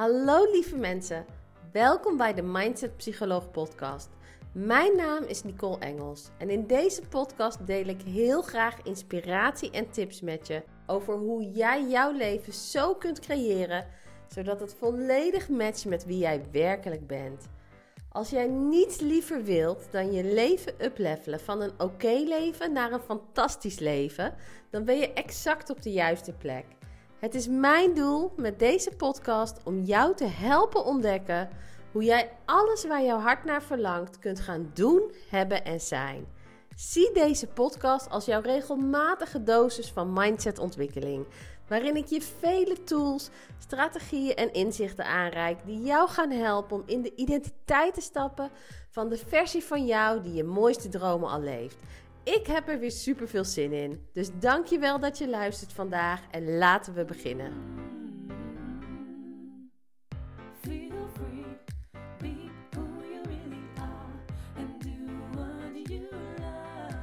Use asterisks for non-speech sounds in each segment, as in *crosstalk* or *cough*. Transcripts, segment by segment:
Hallo lieve mensen, welkom bij de Mindset Psycholoog podcast. Mijn naam is Nicole Engels en in deze podcast deel ik heel graag inspiratie en tips met je over hoe jij jouw leven zo kunt creëren zodat het volledig matcht met wie jij werkelijk bent. Als jij niets liever wilt dan je leven uplevelen van een oké leven naar een fantastisch leven, dan ben je exact op de juiste plek. Het is mijn doel met deze podcast om jou te helpen ontdekken hoe jij alles waar jouw hart naar verlangt kunt gaan doen, hebben en zijn. Zie deze podcast als jouw regelmatige dosis van mindsetontwikkeling, waarin ik je vele tools, strategieën en inzichten aanreik die jou gaan helpen om in de identiteit te stappen van de versie van jou die je mooiste dromen al leeft. Ik heb er weer super veel zin in. Dus dankjewel dat je luistert vandaag en laten we beginnen. Feel free, be who you really are, and do what you love.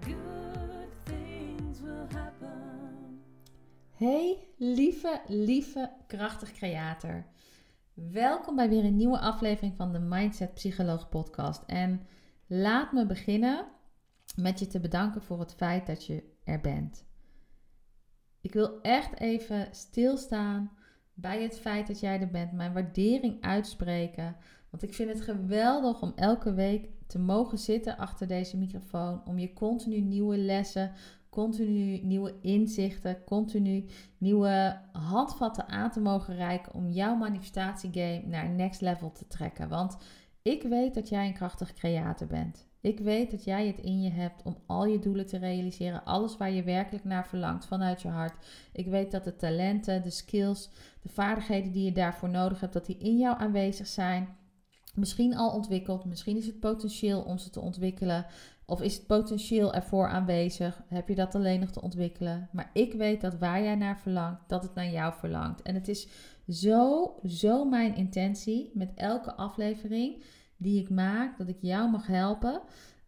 Good things will happen. Hey, lieve, lieve, krachtig creator. Welkom bij weer een nieuwe aflevering van de Mindset Psycholoog podcast. En laat me beginnen met je te bedanken voor het feit dat je er bent. Ik wil echt even stilstaan bij het feit dat jij er bent, mijn waardering uitspreken. Want ik vind het geweldig om elke week te mogen zitten achter deze microfoon, om je continu nieuwe lessen, continu nieuwe inzichten, continu nieuwe handvatten aan te mogen reiken om jouw manifestatiegame naar next level te trekken. Want ik weet dat jij een krachtig creator bent. Ik weet dat jij het in je hebt om al je doelen te realiseren. Alles waar je werkelijk naar verlangt vanuit je hart. Ik weet dat de talenten, de skills, de vaardigheden die je daarvoor nodig hebt, dat die in jou aanwezig zijn. Misschien al ontwikkeld, misschien is het potentieel om ze te ontwikkelen. Of is het potentieel ervoor aanwezig? Heb je dat alleen nog te ontwikkelen? Maar ik weet dat waar jij naar verlangt, dat het naar jou verlangt. En het is zo, zo mijn intentie met elke aflevering die ik maak, dat ik jou mag helpen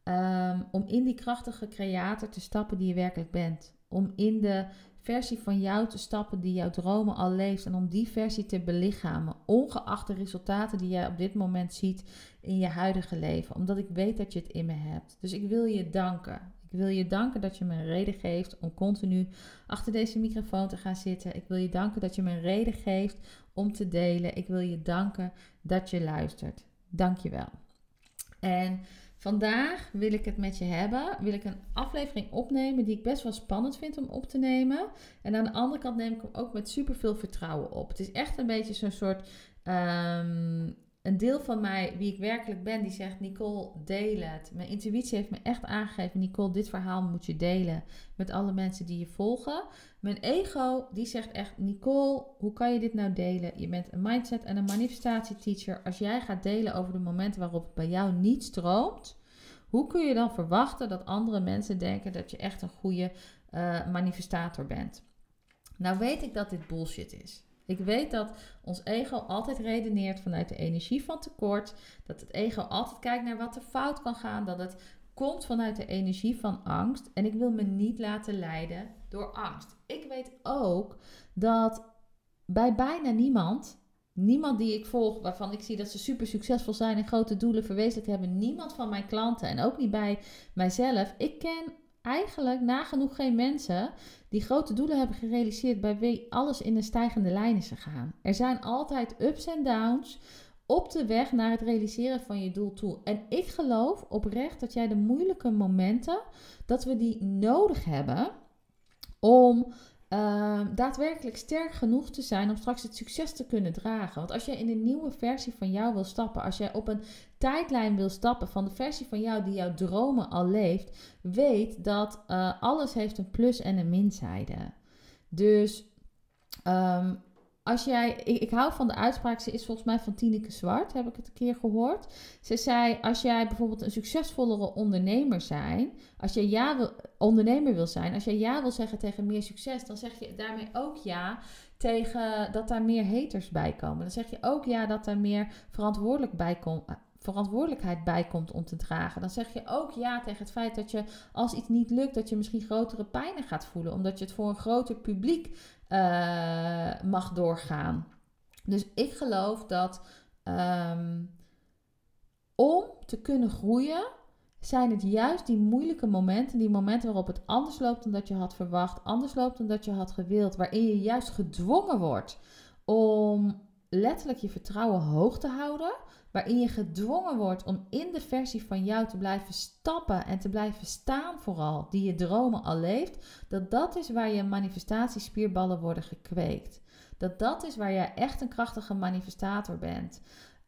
um, om in die krachtige creator te stappen die je werkelijk bent. Om in de versie van jou te stappen die jouw dromen al leeft en om die versie te belichamen, ongeacht de resultaten die jij op dit moment ziet in je huidige leven, omdat ik weet dat je het in me hebt. Dus ik wil je danken. Ik wil je danken dat je me een reden geeft om continu achter deze microfoon te gaan zitten. Ik wil je danken dat je me een reden geeft om te delen. Ik wil je danken dat je luistert. Dankjewel. En vandaag wil ik het met je hebben. Wil ik een aflevering opnemen die ik best wel spannend vind om op te nemen. En aan de andere kant neem ik hem ook met super veel vertrouwen op. Het is echt een beetje zo'n soort um, een deel van mij, wie ik werkelijk ben, die zegt: Nicole, deel het. Mijn intuïtie heeft me echt aangegeven: Nicole, dit verhaal moet je delen met alle mensen die je volgen. Mijn ego, die zegt echt: Nicole, hoe kan je dit nou delen? Je bent een mindset en een manifestatieteacher. Als jij gaat delen over de momenten waarop het bij jou niet stroomt, hoe kun je dan verwachten dat andere mensen denken dat je echt een goede uh, manifestator bent? Nou weet ik dat dit bullshit is. Ik weet dat ons ego altijd redeneert vanuit de energie van tekort. Dat het ego altijd kijkt naar wat er fout kan gaan. Dat het komt vanuit de energie van angst. En ik wil me niet laten leiden door angst. Ik weet ook dat bij bijna niemand, niemand die ik volg, waarvan ik zie dat ze super succesvol zijn en grote doelen verwezenlijk hebben, niemand van mijn klanten en ook niet bij mijzelf. Ik ken eigenlijk nagenoeg geen mensen die grote doelen hebben gerealiseerd bij wie alles in een stijgende lijn is gegaan. Er zijn altijd ups en downs op de weg naar het realiseren van je doel toe. En ik geloof oprecht dat jij de moeilijke momenten, dat we die nodig hebben om uh, daadwerkelijk sterk genoeg te zijn om straks het succes te kunnen dragen. Want als jij in een nieuwe versie van jou wil stappen, als jij op een tijdlijn wil stappen van de versie van jou die jouw dromen al leeft, weet dat uh, alles heeft een plus en een minzijde. Dus um, als jij, ik, hou van de uitspraak, ze is volgens mij van Tineke Zwart, heb ik het een keer gehoord. Ze zei, als jij bijvoorbeeld een succesvollere ondernemer zijn, als jij ja wil, ondernemer wil zijn, als jij ja wil zeggen tegen meer succes, dan zeg je daarmee ook ja tegen dat daar meer haters bij komen. Dan zeg je ook ja dat er meer verantwoordelijk bij komt verantwoordelijkheid bij komt om te dragen. Dan zeg je ook ja tegen het feit dat je als iets niet lukt, dat je misschien grotere pijnen gaat voelen, omdat je het voor een groter publiek uh, mag doorgaan. Dus ik geloof dat ehm, om te kunnen groeien, zijn het juist die moeilijke momenten, die momenten waarop het anders loopt dan dat je had verwacht, anders loopt dan dat je had gewild, waarin je juist gedwongen wordt om letterlijk je vertrouwen hoog te houden, waarin je gedwongen wordt om in de versie van jou te blijven stappen en te blijven staan vooral, die je dromen al leeft, dat dat is waar je manifestatiespierballen worden gekweekt. Dat dat is waar jij echt een krachtige manifestator bent.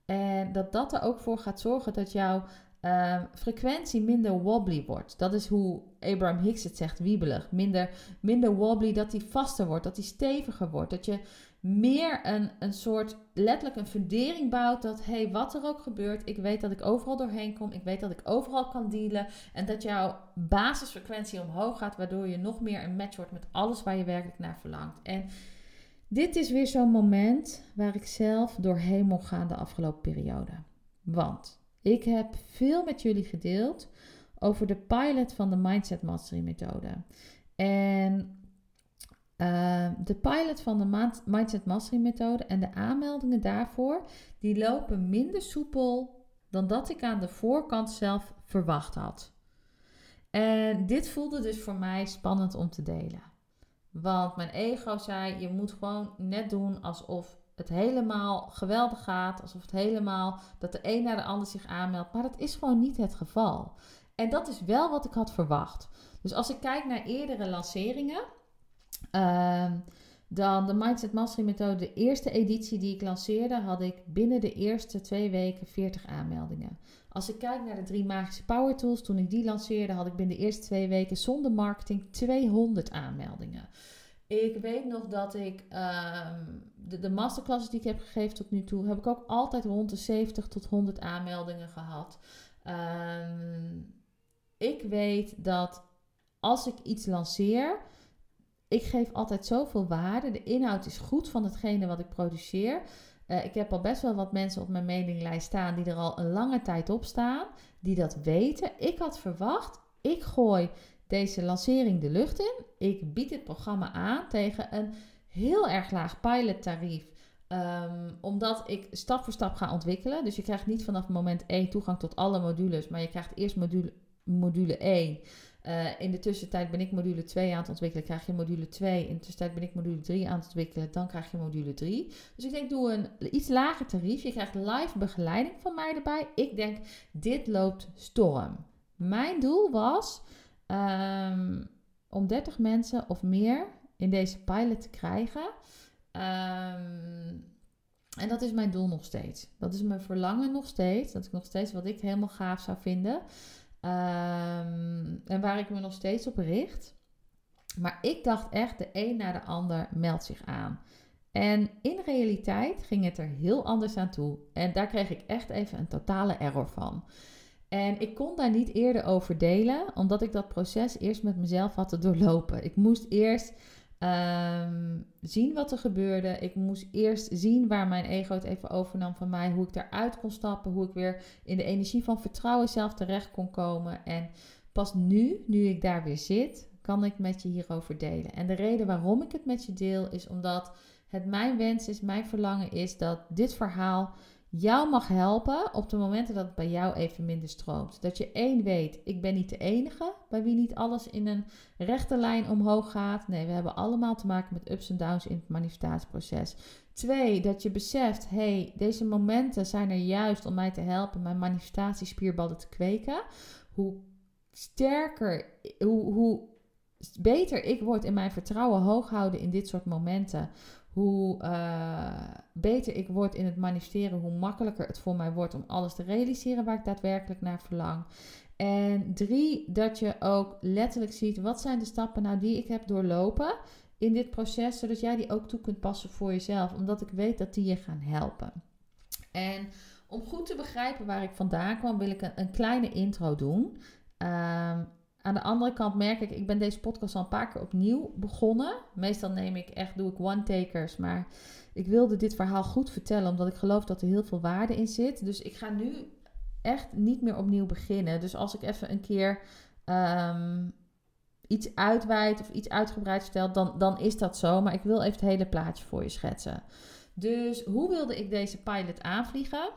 En dat dat er ook voor gaat zorgen dat jouw uh, frequentie minder wobbly wordt. Dat is hoe Abraham Hicks het zegt, wiebelig. Minder, minder wobbly, dat die vaster wordt, dat die steviger wordt. Dat je meer een, een soort, letterlijk een fundering bouwt. Dat, hé, hey, wat er ook gebeurt, ik weet dat ik overal doorheen kom. Ik weet dat ik overal kan dealen. En dat jouw basisfrequentie omhoog gaat, waardoor je nog meer een match wordt met alles waar je werkelijk naar verlangt. En dit is weer zo'n moment waar ik zelf doorheen mocht gaan de afgelopen periode. Want ik heb veel met jullie gedeeld over de pilot van de Mindset Mastery methode. En uh, de pilot van de Mindset Mastery methode en de aanmeldingen daarvoor, die lopen minder soepel dan dat ik aan de voorkant zelf verwacht had. En dit voelde dus voor mij spannend om te delen. Want mijn ego zei: je moet gewoon net doen alsof het helemaal geweldig gaat, alsof het helemaal dat de een naar de ander zich aanmeldt. Maar dat is gewoon niet het geval. En dat is wel wat ik had verwacht. Dus als ik kijk naar eerdere lanceringen, uh, dan de Mindset Mastery methode, de eerste editie die ik lanceerde, had ik binnen de eerste twee weken 40 aanmeldingen. Als ik kijk naar de drie magische power tools, toen ik die lanceerde, had ik binnen de eerste twee weken zonder marketing 200 aanmeldingen. Ik weet nog dat ik um, de, de masterclasses die ik heb gegeven tot nu toe, heb ik ook altijd rond de 70 tot 100 aanmeldingen gehad. Um, ik weet dat als ik iets lanceer, ik geef altijd zoveel waarde. De inhoud is goed van hetgene wat ik produceer. Uh, ik heb al best wel wat mensen op mijn mailinglijst staan die er al een lange tijd op staan, die dat weten. Ik had verwacht, ik gooi deze lancering de lucht in. Ik bied dit programma aan tegen een heel erg laag pilottarief. Um, omdat ik stap voor stap ga ontwikkelen. Dus je krijgt niet vanaf moment 1 toegang tot alle modules. Maar je krijgt eerst module, module 1. Uh, in de tussentijd ben ik module 2 aan het ontwikkelen. Krijg je module 2. In de tussentijd ben ik module 3 aan het ontwikkelen. Dan krijg je module 3. Dus ik denk, doe een iets lager tarief. Je krijgt live begeleiding van mij erbij. Ik denk, dit loopt storm. Mijn doel was um, om 30 mensen of meer in deze pilot te krijgen. Um, en dat is mijn doel nog steeds. Dat is mijn verlangen nog steeds. Dat is nog steeds wat ik helemaal gaaf zou vinden. Um, en waar ik me nog steeds op richt. Maar ik dacht echt, de een na de ander meldt zich aan. En in realiteit ging het er heel anders aan toe. En daar kreeg ik echt even een totale error van. En ik kon daar niet eerder over delen, omdat ik dat proces eerst met mezelf had te doorlopen. Ik moest eerst um, zien wat er gebeurde. Ik moest eerst zien waar mijn ego het even overnam van mij, hoe ik daaruit kon stappen, hoe ik weer in de energie van vertrouwen zelf terecht kon komen. En pas nu, nu ik daar weer zit, kan ik met je hierover delen. En de reden waarom ik het met je deel is omdat het mijn wens is, mijn verlangen is dat dit verhaal jou mag helpen op de momenten dat het bij jou even minder stroomt. Dat je één weet, ik ben niet de enige bij wie niet alles in een rechte lijn omhoog gaat. Nee, we hebben allemaal te maken met ups en downs in het manifestatieproces. Twee, dat je beseft, hey, deze momenten zijn er juist om mij te helpen mijn manifestatiespierballen te kweken. Hoe sterker, hoe, hoe beter ik word in mijn vertrouwen hoog houden in dit soort momenten hoe uh, beter ik word in het manifesteren, hoe makkelijker het voor mij wordt om alles te realiseren waar ik daadwerkelijk naar verlang. En drie, dat je ook letterlijk ziet wat zijn de stappen nou die ik heb doorlopen in dit proces, zodat jij die ook toe kunt passen voor jezelf, omdat ik weet dat die je gaan helpen. En om goed te begrijpen waar ik vandaan kwam, wil ik een, kleine intro doen. Um, aan de andere kant merk ik, ik ben deze podcast al een paar keer opnieuw begonnen. Meestal neem ik echt, doe ik one-takers, maar ik wilde dit verhaal goed vertellen, omdat ik geloof dat er heel veel waarde in zit. Dus ik ga nu echt niet meer opnieuw beginnen. Dus als ik even een keer um, iets uitweid of iets uitgebreid vertel, dan, dan is dat zo. Maar ik wil even het hele plaatje voor je schetsen. Dus hoe wilde ik deze pilot aanvliegen?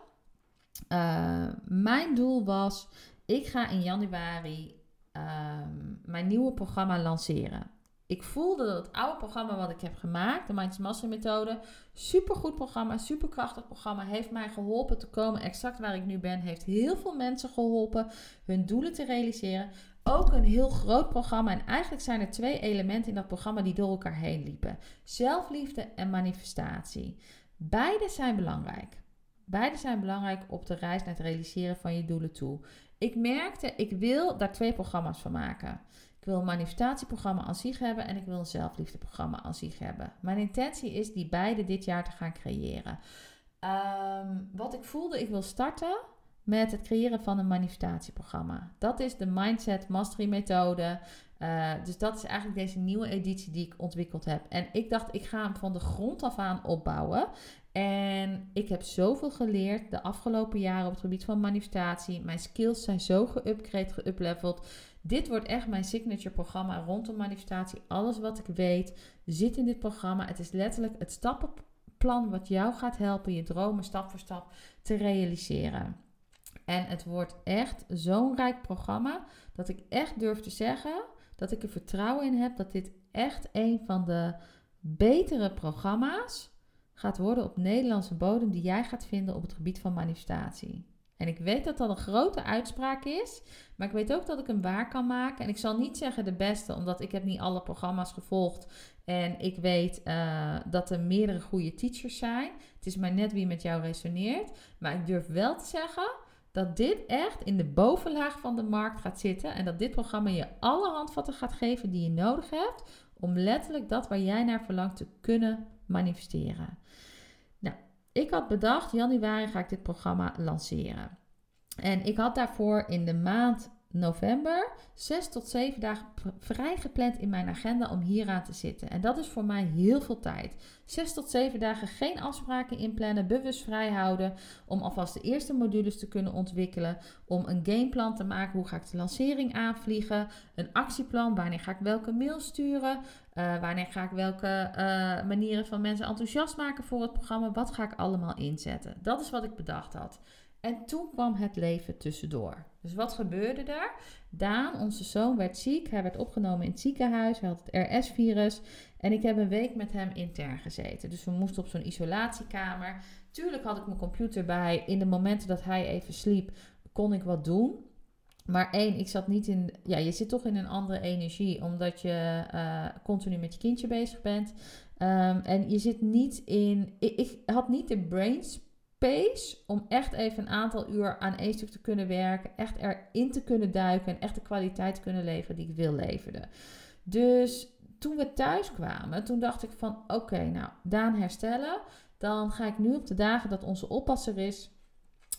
Eh, mijn doel was, ik ga in januari ehm, mijn nieuwe programma lanceren. Ik voelde dat het oude programma wat ik heb gemaakt, de Mindset Mastery methode, supergoed programma, superkrachtig programma, heeft mij geholpen te komen exact waar ik nu ben. Heeft heel veel mensen geholpen hun doelen te realiseren. Ook een heel groot programma. En eigenlijk zijn er twee elementen in dat programma die door elkaar heen liepen: zelfliefde en manifestatie. Beide zijn belangrijk. Beide zijn belangrijk op de reis naar het realiseren van je doelen toe. Ik merkte, ik wil daar twee programma's van maken. Ik wil een manifestatieprogramma aan zich hebben en ik wil een zelfliefdeprogramma aan zich hebben. Mijn intentie is die beide dit jaar te gaan creëren. Ehm, wat ik voelde, ik wil starten met het creëren van een manifestatieprogramma. Dat is de Mindset Mastery methode. Uh, dus dat is eigenlijk deze nieuwe editie die ik ontwikkeld heb. En ik dacht, ik ga hem van de grond af aan opbouwen. En ik heb zoveel geleerd de afgelopen jaren op het gebied van manifestatie. Mijn skills zijn zo geupgrade, geupleveld. Dit wordt echt mijn signature programma rondom manifestatie. Alles wat ik weet zit in dit programma. Het is letterlijk het stappenplan wat jou gaat helpen je dromen stap voor stap te realiseren. En het wordt echt zo'n rijk programma dat ik echt durf te zeggen dat ik er vertrouwen in heb dat dit echt een van de betere programma's gaat worden op Nederlandse bodem die jij gaat vinden op het gebied van manifestatie. En ik weet dat dat een grote uitspraak is, maar ik weet ook dat ik hem waar kan maken. En ik zal niet zeggen de beste, omdat ik heb niet alle programma's gevolgd. En ik weet uh, dat er meerdere goede teachers zijn. Het is maar net wie met jou resoneert. Maar ik durf wel te zeggen dat dit echt in de bovenlaag van de markt gaat zitten. En dat dit programma je alle handvatten gaat geven die je nodig hebt. Om letterlijk dat waar jij naar verlangt te kunnen manifesteren. Nou, ik had bedacht, januari ga ik dit programma lanceren. En ik had daarvoor in de maand november zes tot zeven dagen vrij gepland in mijn agenda om hieraan te zitten. En dat is voor mij heel veel tijd. Zes tot zeven dagen geen afspraken inplannen, bewust vrij houden. Om alvast de eerste modules te kunnen ontwikkelen. Om een gameplan te maken. Hoe ga ik de lancering aanvliegen? Een actieplan. Wanneer ga ik welke mail sturen? Uh, wanneer ga ik welke uh, manieren van mensen enthousiast maken voor het programma? Wat ga ik allemaal inzetten? Dat is wat ik bedacht had. En toen kwam het leven tussendoor. Dus wat gebeurde er? Daan, onze zoon, werd ziek. Hij werd opgenomen in het ziekenhuis. Hij had het RS-virus. En ik heb een week met hem intern gezeten. Dus we moesten op zo'n isolatiekamer. Tuurlijk had ik mijn computer bij. In de momenten dat hij even sliep, kon ik wat doen. Maar één, ik zat niet in. Ja, je zit toch in een andere energie, omdat je uh, continu met je kindje bezig bent. Um, en je zit niet in. Ik, ik had niet de brains space om echt even een aantal uur aan één stuk te kunnen werken, echt erin te kunnen duiken en echt de kwaliteit te kunnen leveren die ik wil leveren. Dus toen we thuis kwamen, toen dacht ik van oké, nou, Daan herstellen. Dan ga ik nu op de dagen dat onze oppasser is,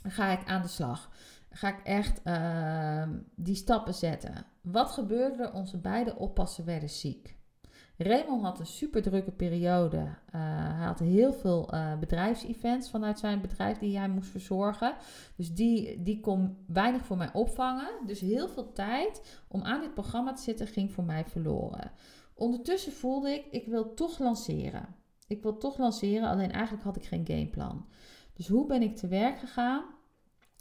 ga ik aan de slag. Ga ik echt uh, die stappen zetten. Wat gebeurde er? Onze beide oppassen werden ziek. Raymond had een super drukke periode. Uh, hij had heel veel uh, bedrijfsevents vanuit zijn bedrijf die hij moest verzorgen. Dus die, die kon weinig voor mij opvangen. Dus heel veel tijd om aan dit programma te zitten ging voor mij verloren. Ondertussen voelde ik, ik wil toch lanceren. Ik wil toch lanceren, alleen eigenlijk had ik geen gameplan. Dus hoe ben ik te werk gegaan?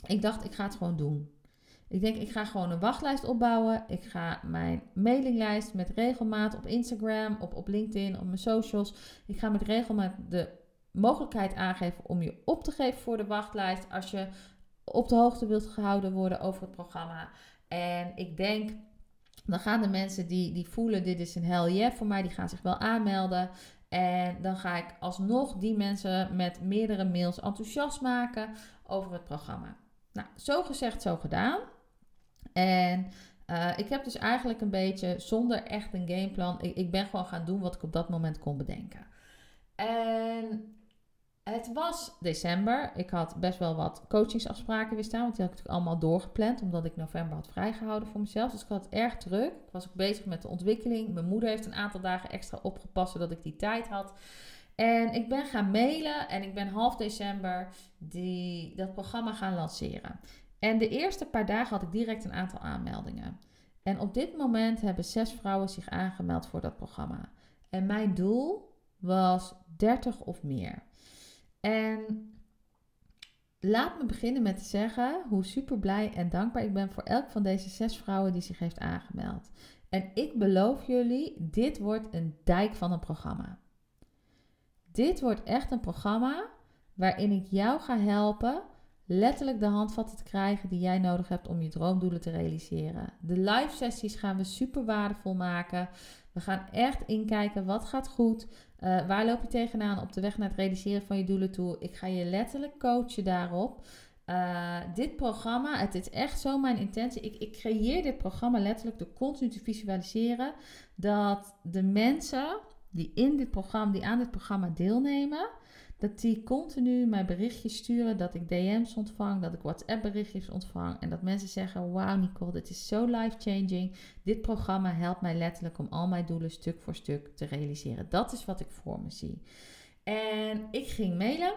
Ik dacht, ik ga het gewoon doen. Ik denk, ik ga gewoon een wachtlijst opbouwen. Ik ga mijn mailinglijst met regelmaat op Instagram, op, op LinkedIn, op mijn socials. Ik ga met regelmaat de mogelijkheid aangeven om je op te geven voor de wachtlijst. Als je op de hoogte wilt gehouden worden over het programma. En ik denk, dan gaan de mensen die, die voelen, dit is een hell yeah voor mij, die gaan zich wel aanmelden. En dan ga ik alsnog die mensen met meerdere mails enthousiast maken over het programma. Nou, zo gezegd, zo gedaan. En uh, ik heb dus eigenlijk een beetje zonder echt een gameplan. Ik, ik ben gewoon gaan doen wat ik op dat moment kon bedenken. En het was december. Ik had best wel wat coachingsafspraken weer staan. Want die had ik natuurlijk allemaal doorgepland. Omdat ik november had vrijgehouden voor mezelf. Dus ik had het erg druk. Ik was ook bezig met de ontwikkeling. Mijn moeder heeft een aantal dagen extra opgepast. Zodat ik die tijd had. En ik ben gaan mailen. En ik ben half december die, dat programma gaan lanceren. En de eerste paar dagen had ik direct een aantal aanmeldingen. En op dit moment hebben zes vrouwen zich aangemeld voor dat programma. En mijn doel was 30 of meer. En laat me beginnen met te zeggen hoe super blij en dankbaar ik ben voor elk van deze zes vrouwen die zich heeft aangemeld. En ik beloof jullie, dit wordt een dijk van een programma. Dit wordt echt een programma waarin ik jou ga helpen letterlijk de handvatten te krijgen die jij nodig hebt om je droomdoelen te realiseren. De live sessies gaan we super waardevol maken. We gaan echt inkijken wat gaat goed. Uh, waar loop je tegenaan op de weg naar het realiseren van je doelen toe? Ik ga je letterlijk coachen daarop. Uh, dit programma, het is echt zo mijn intentie. Ik, ik creëer dit programma letterlijk door continu te visualiseren dat de mensen die in dit programma, die aan dit programma deelnemen, dat die continu mij berichtjes sturen, dat ik DM's ontvang, dat ik WhatsApp berichtjes ontvang en dat mensen zeggen: Wauw, Nicole, dit is zo life-changing. Dit programma helpt mij letterlijk om al mijn doelen stuk voor stuk te realiseren. Dat is wat ik voor me zie. En ik ging mailen.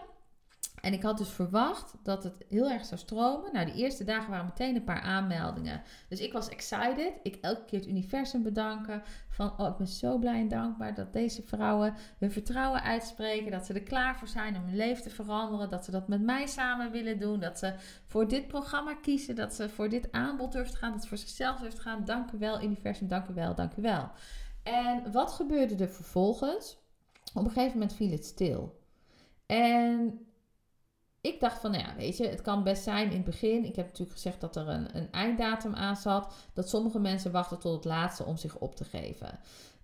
En ik had dus verwacht dat het heel erg zou stromen. Nou, de eerste dagen waren meteen een paar aanmeldingen. Dus ik was excited. Ik elke keer het universum bedanken. Van, oh, ik ben zo blij en dankbaar dat deze vrouwen hun vertrouwen uitspreken. Dat ze er klaar voor zijn om hun leven te veranderen. Dat ze dat met mij samen willen doen. Dat ze voor dit programma kiezen. Dat ze voor dit aanbod durven te gaan. Dat ze voor zichzelf durven te gaan. Dank u wel, universum. Dank u wel, dank u wel. En wat gebeurde er vervolgens? Op een gegeven moment viel het stil. En ik dacht van, nou ja, weet je, het kan best zijn in het begin. Ik heb natuurlijk gezegd dat er een, een einddatum aan zat. Dat sommige mensen wachten tot het laatste om zich op te geven.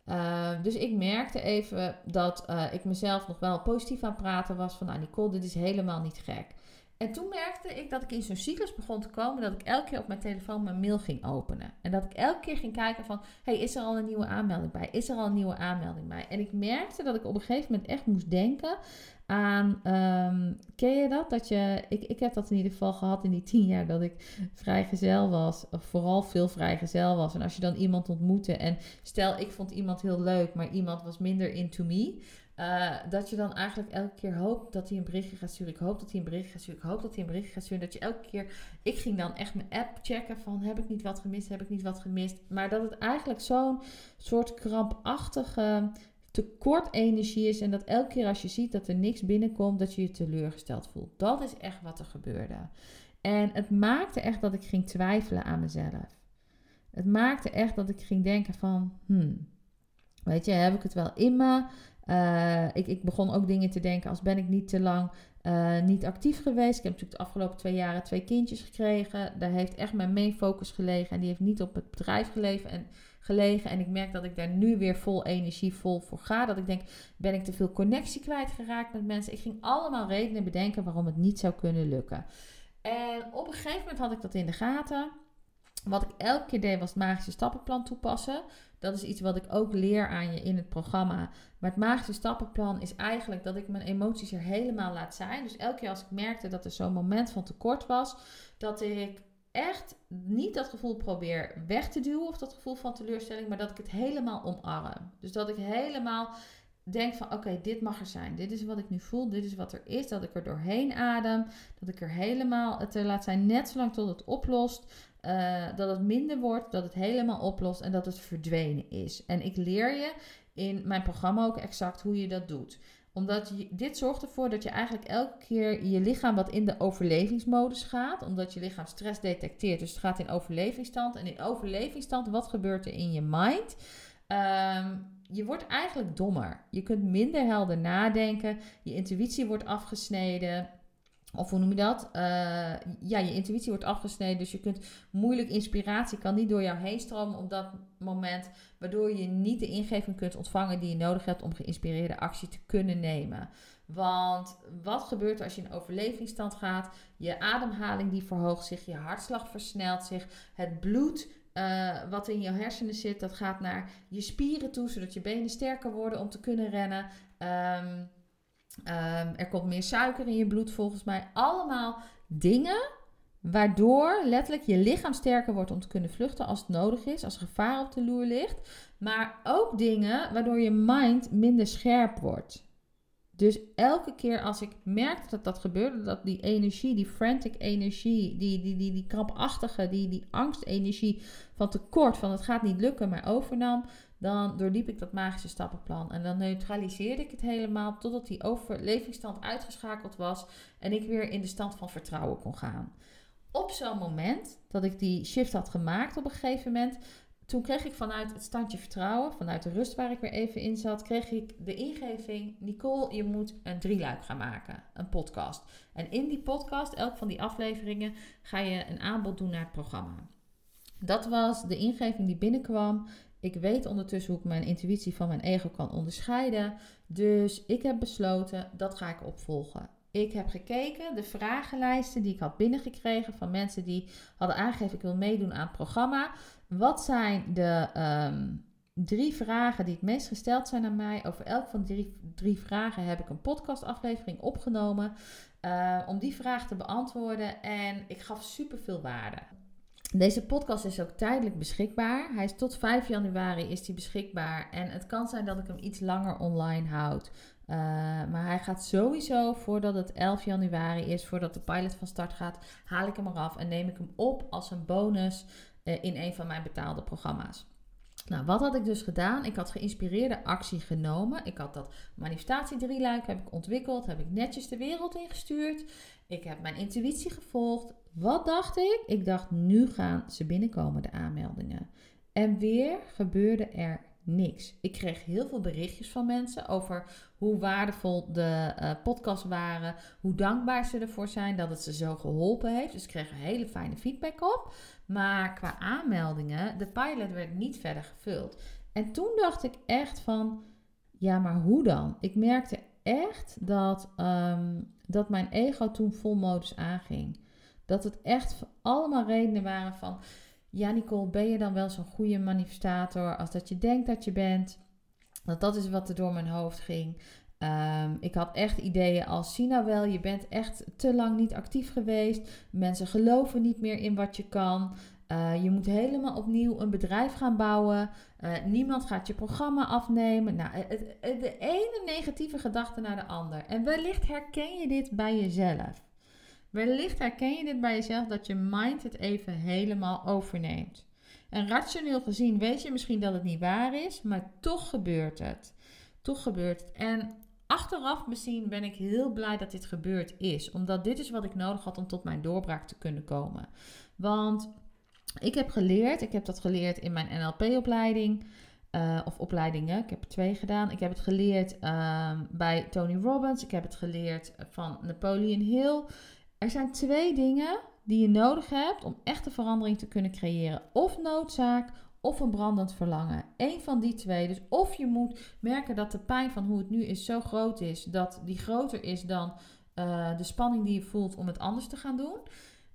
Uh, dus ik merkte even dat uh, ik mezelf nog wel positief aan het praten was. Van, nou Nicole, dit is helemaal niet gek. En toen merkte ik dat ik in zo'n cyclus begon te komen dat ik elke keer op mijn telefoon mijn mail ging openen. En dat ik elke keer ging kijken van, hey, is er al een nieuwe aanmelding bij? Is er al een nieuwe aanmelding bij? En ik merkte dat ik op een gegeven moment echt moest denken aan, um, ken je dat? Dat je, ik, ik heb dat in ieder geval gehad in die tien jaar dat ik vrijgezel was, of vooral veel vrijgezel was. En als je dan iemand ontmoette en stel ik vond iemand heel leuk, maar iemand was minder into me, uh, dat je dan eigenlijk elke keer hoopt dat hij een berichtje gaat sturen. Ik hoop dat hij een berichtje gaat sturen. Ik hoop dat hij een berichtje gaat sturen. Dat je elke keer. Ik ging dan echt mijn app checken van heb ik niet wat gemist, heb ik niet wat gemist. Maar dat het eigenlijk zo'n soort krampachtige tekort energie is. En dat elke keer als je ziet dat er niks binnenkomt, dat je je teleurgesteld voelt. Dat is echt wat er gebeurde. En het maakte echt dat ik ging twijfelen aan mezelf. Het maakte echt dat ik ging denken van, hmm, weet je, heb ik het wel in me? Uh, ik, ik, begon ook dingen te denken als ben ik niet te lang uh, niet actief geweest. Ik heb natuurlijk de afgelopen twee jaren twee kindjes gekregen. Daar heeft echt mijn main focus gelegen. En die heeft niet op het bedrijf geleven en, gelegen. En ik merk dat ik daar nu weer vol energie, vol voor ga. Dat ik denk, ben ik te veel connectie kwijtgeraakt met mensen? Ik ging allemaal redenen bedenken waarom het niet zou kunnen lukken. En op een gegeven moment had ik dat in de gaten. Wat ik elke keer deed was het magische stappenplan toepassen. Dat is iets wat ik ook leer aan je in het programma. Maar het magische stappenplan is eigenlijk dat ik mijn emoties er helemaal laat zijn. Dus elke keer als ik merkte dat er zo'n moment van tekort was, dat ik echt niet dat gevoel probeer weg te duwen of dat gevoel van teleurstelling, maar dat ik het helemaal omarm. Dus dat ik helemaal denk van oké, dit mag er zijn. Dit is wat ik nu voel, dit is wat er is. Dat ik er doorheen adem, dat ik er helemaal het er laat zijn net zolang tot het oplost. Uh, dat het minder wordt, dat het helemaal oplost en dat het verdwenen is. En ik leer je in mijn programma ook exact hoe je dat doet omdat dit zorgt ervoor dat je eigenlijk elke keer je lichaam wat in de overlevingsmodus gaat. Omdat je lichaam stress detecteert. Dus het gaat in overlevingsstand. En in overlevingsstand, wat gebeurt er in je mind? Um, je wordt eigenlijk dommer. Je kunt minder helder nadenken. Je intuïtie wordt afgesneden. Of hoe noem je dat? Uh, ja, je intuïtie wordt afgesneden. Dus je kunt moeilijk inspiratie kan niet door jou heen stromen op dat moment. Waardoor je niet de ingeving kunt ontvangen die je nodig hebt om geïnspireerde actie te kunnen nemen. Want wat gebeurt er als je in overlevingsstand gaat? Je ademhaling die verhoogt zich, je hartslag versnelt zich, het bloed uh, wat in je hersenen zit, dat gaat naar je spieren toe, zodat je benen sterker worden om te kunnen rennen. Um, um, er komt meer suiker in je bloed, volgens mij. Allemaal dingen waardoor letterlijk je lichaam sterker wordt om te kunnen vluchten als het nodig is, als gevaar op de loer ligt. Maar ook dingen waardoor je mind minder scherp wordt. Dus elke keer als ik merkte dat dat gebeurde, dat die energie, die frantic energie, die, die, die, die krampachtige, die, die angstenergie van tekort, van het gaat niet lukken, mij overnam, dan doorliep ik dat magische stappenplan. En dan neutraliseerde ik het helemaal totdat die overlevingsstand uitgeschakeld was en ik weer in de stand van vertrouwen kon gaan. Op zo'n moment dat ik die shift had gemaakt op een gegeven moment, toen kreeg ik vanuit het standje vertrouwen, vanuit de rust waar ik weer even in zat, kreeg ik de ingeving: Nicole, je moet een drieluik gaan maken, een podcast. En in die podcast, elk van die afleveringen, ga je een aanbod doen naar het programma. Dat was de ingeving die binnenkwam. Ik weet ondertussen hoe ik mijn intuïtie van mijn ego kan onderscheiden. Dus ik heb besloten, dat ga ik opvolgen. Ik heb gekeken, de vragenlijsten die ik had binnengekregen van mensen die hadden aangegeven ik wil meedoen aan het programma. Wat zijn de ehm, drie vragen die het meest gesteld zijn aan mij? Over elk van die drie, vragen heb ik een podcastaflevering opgenomen eh, om die vraag te beantwoorden. En ik gaf superveel waarde. Deze podcast is ook tijdelijk beschikbaar. Hij is tot 5 januari is die beschikbaar. En het kan zijn dat ik hem iets langer online houd. Uh, maar hij gaat sowieso, voordat het 11 januari is, voordat de pilot van start gaat, haal ik hem eraf en neem ik hem op als een bonus uh, in een van mijn betaalde programma's. Nou, wat had ik dus gedaan? Ik had geïnspireerde actie genomen. Ik had dat manifestatie drieluik heb ik ontwikkeld, heb ik netjes de wereld ingestuurd. Ik heb mijn intuïtie gevolgd. Wat dacht ik? Ik dacht, nu gaan ze binnenkomen, de aanmeldingen. En weer gebeurde er niks. Ik kreeg heel veel berichtjes van mensen over hoe waardevol de uh, podcasts waren, hoe dankbaar ze ervoor zijn dat het ze zo geholpen heeft. Dus ik kreeg een hele fijne feedback op. Maar qua aanmeldingen, de pilot werd niet verder gevuld. En toen dacht ik echt van, ja, maar hoe dan? Ik merkte echt dat, um, dat mijn ego toen vol modus aanging. Dat het echt allemaal redenen waren van ja, Nicole, ben je dan wel zo'n goede manifestator als dat je denkt dat je bent? Dat dat is wat er door mijn hoofd ging. Um, ik had echt ideeën als, zie nou wel, je bent echt te lang niet actief geweest. Mensen geloven niet meer in wat je kan. Uh, je moet helemaal opnieuw een bedrijf gaan bouwen. Uh, niemand gaat je programma afnemen. Nou, het, de ene negatieve gedachte naar de ander. En wellicht herken je dit bij jezelf. Wellicht herken je dit bij jezelf dat je mind het even helemaal overneemt. En rationeel gezien weet je misschien dat het niet waar is, maar toch gebeurt het. Toch gebeurt het. En achteraf misschien ben ik heel blij dat dit gebeurd is, omdat dit is wat ik nodig had om tot mijn doorbraak te kunnen komen. Want ik heb geleerd, ik heb dat geleerd in mijn NLP-opleiding. Uh, of opleidingen. Ik heb er twee gedaan. Ik heb het geleerd uh, bij Tony Robbins. Ik heb het geleerd van Napoleon Hill. Er zijn twee dingen die je nodig hebt om echte verandering te kunnen creëren. Of noodzaak of een brandend verlangen. Eén van die twee. Dus of je moet merken dat de pijn van hoe het nu is zo groot is, dat die groter is dan uh, de spanning die je voelt om het anders te gaan doen.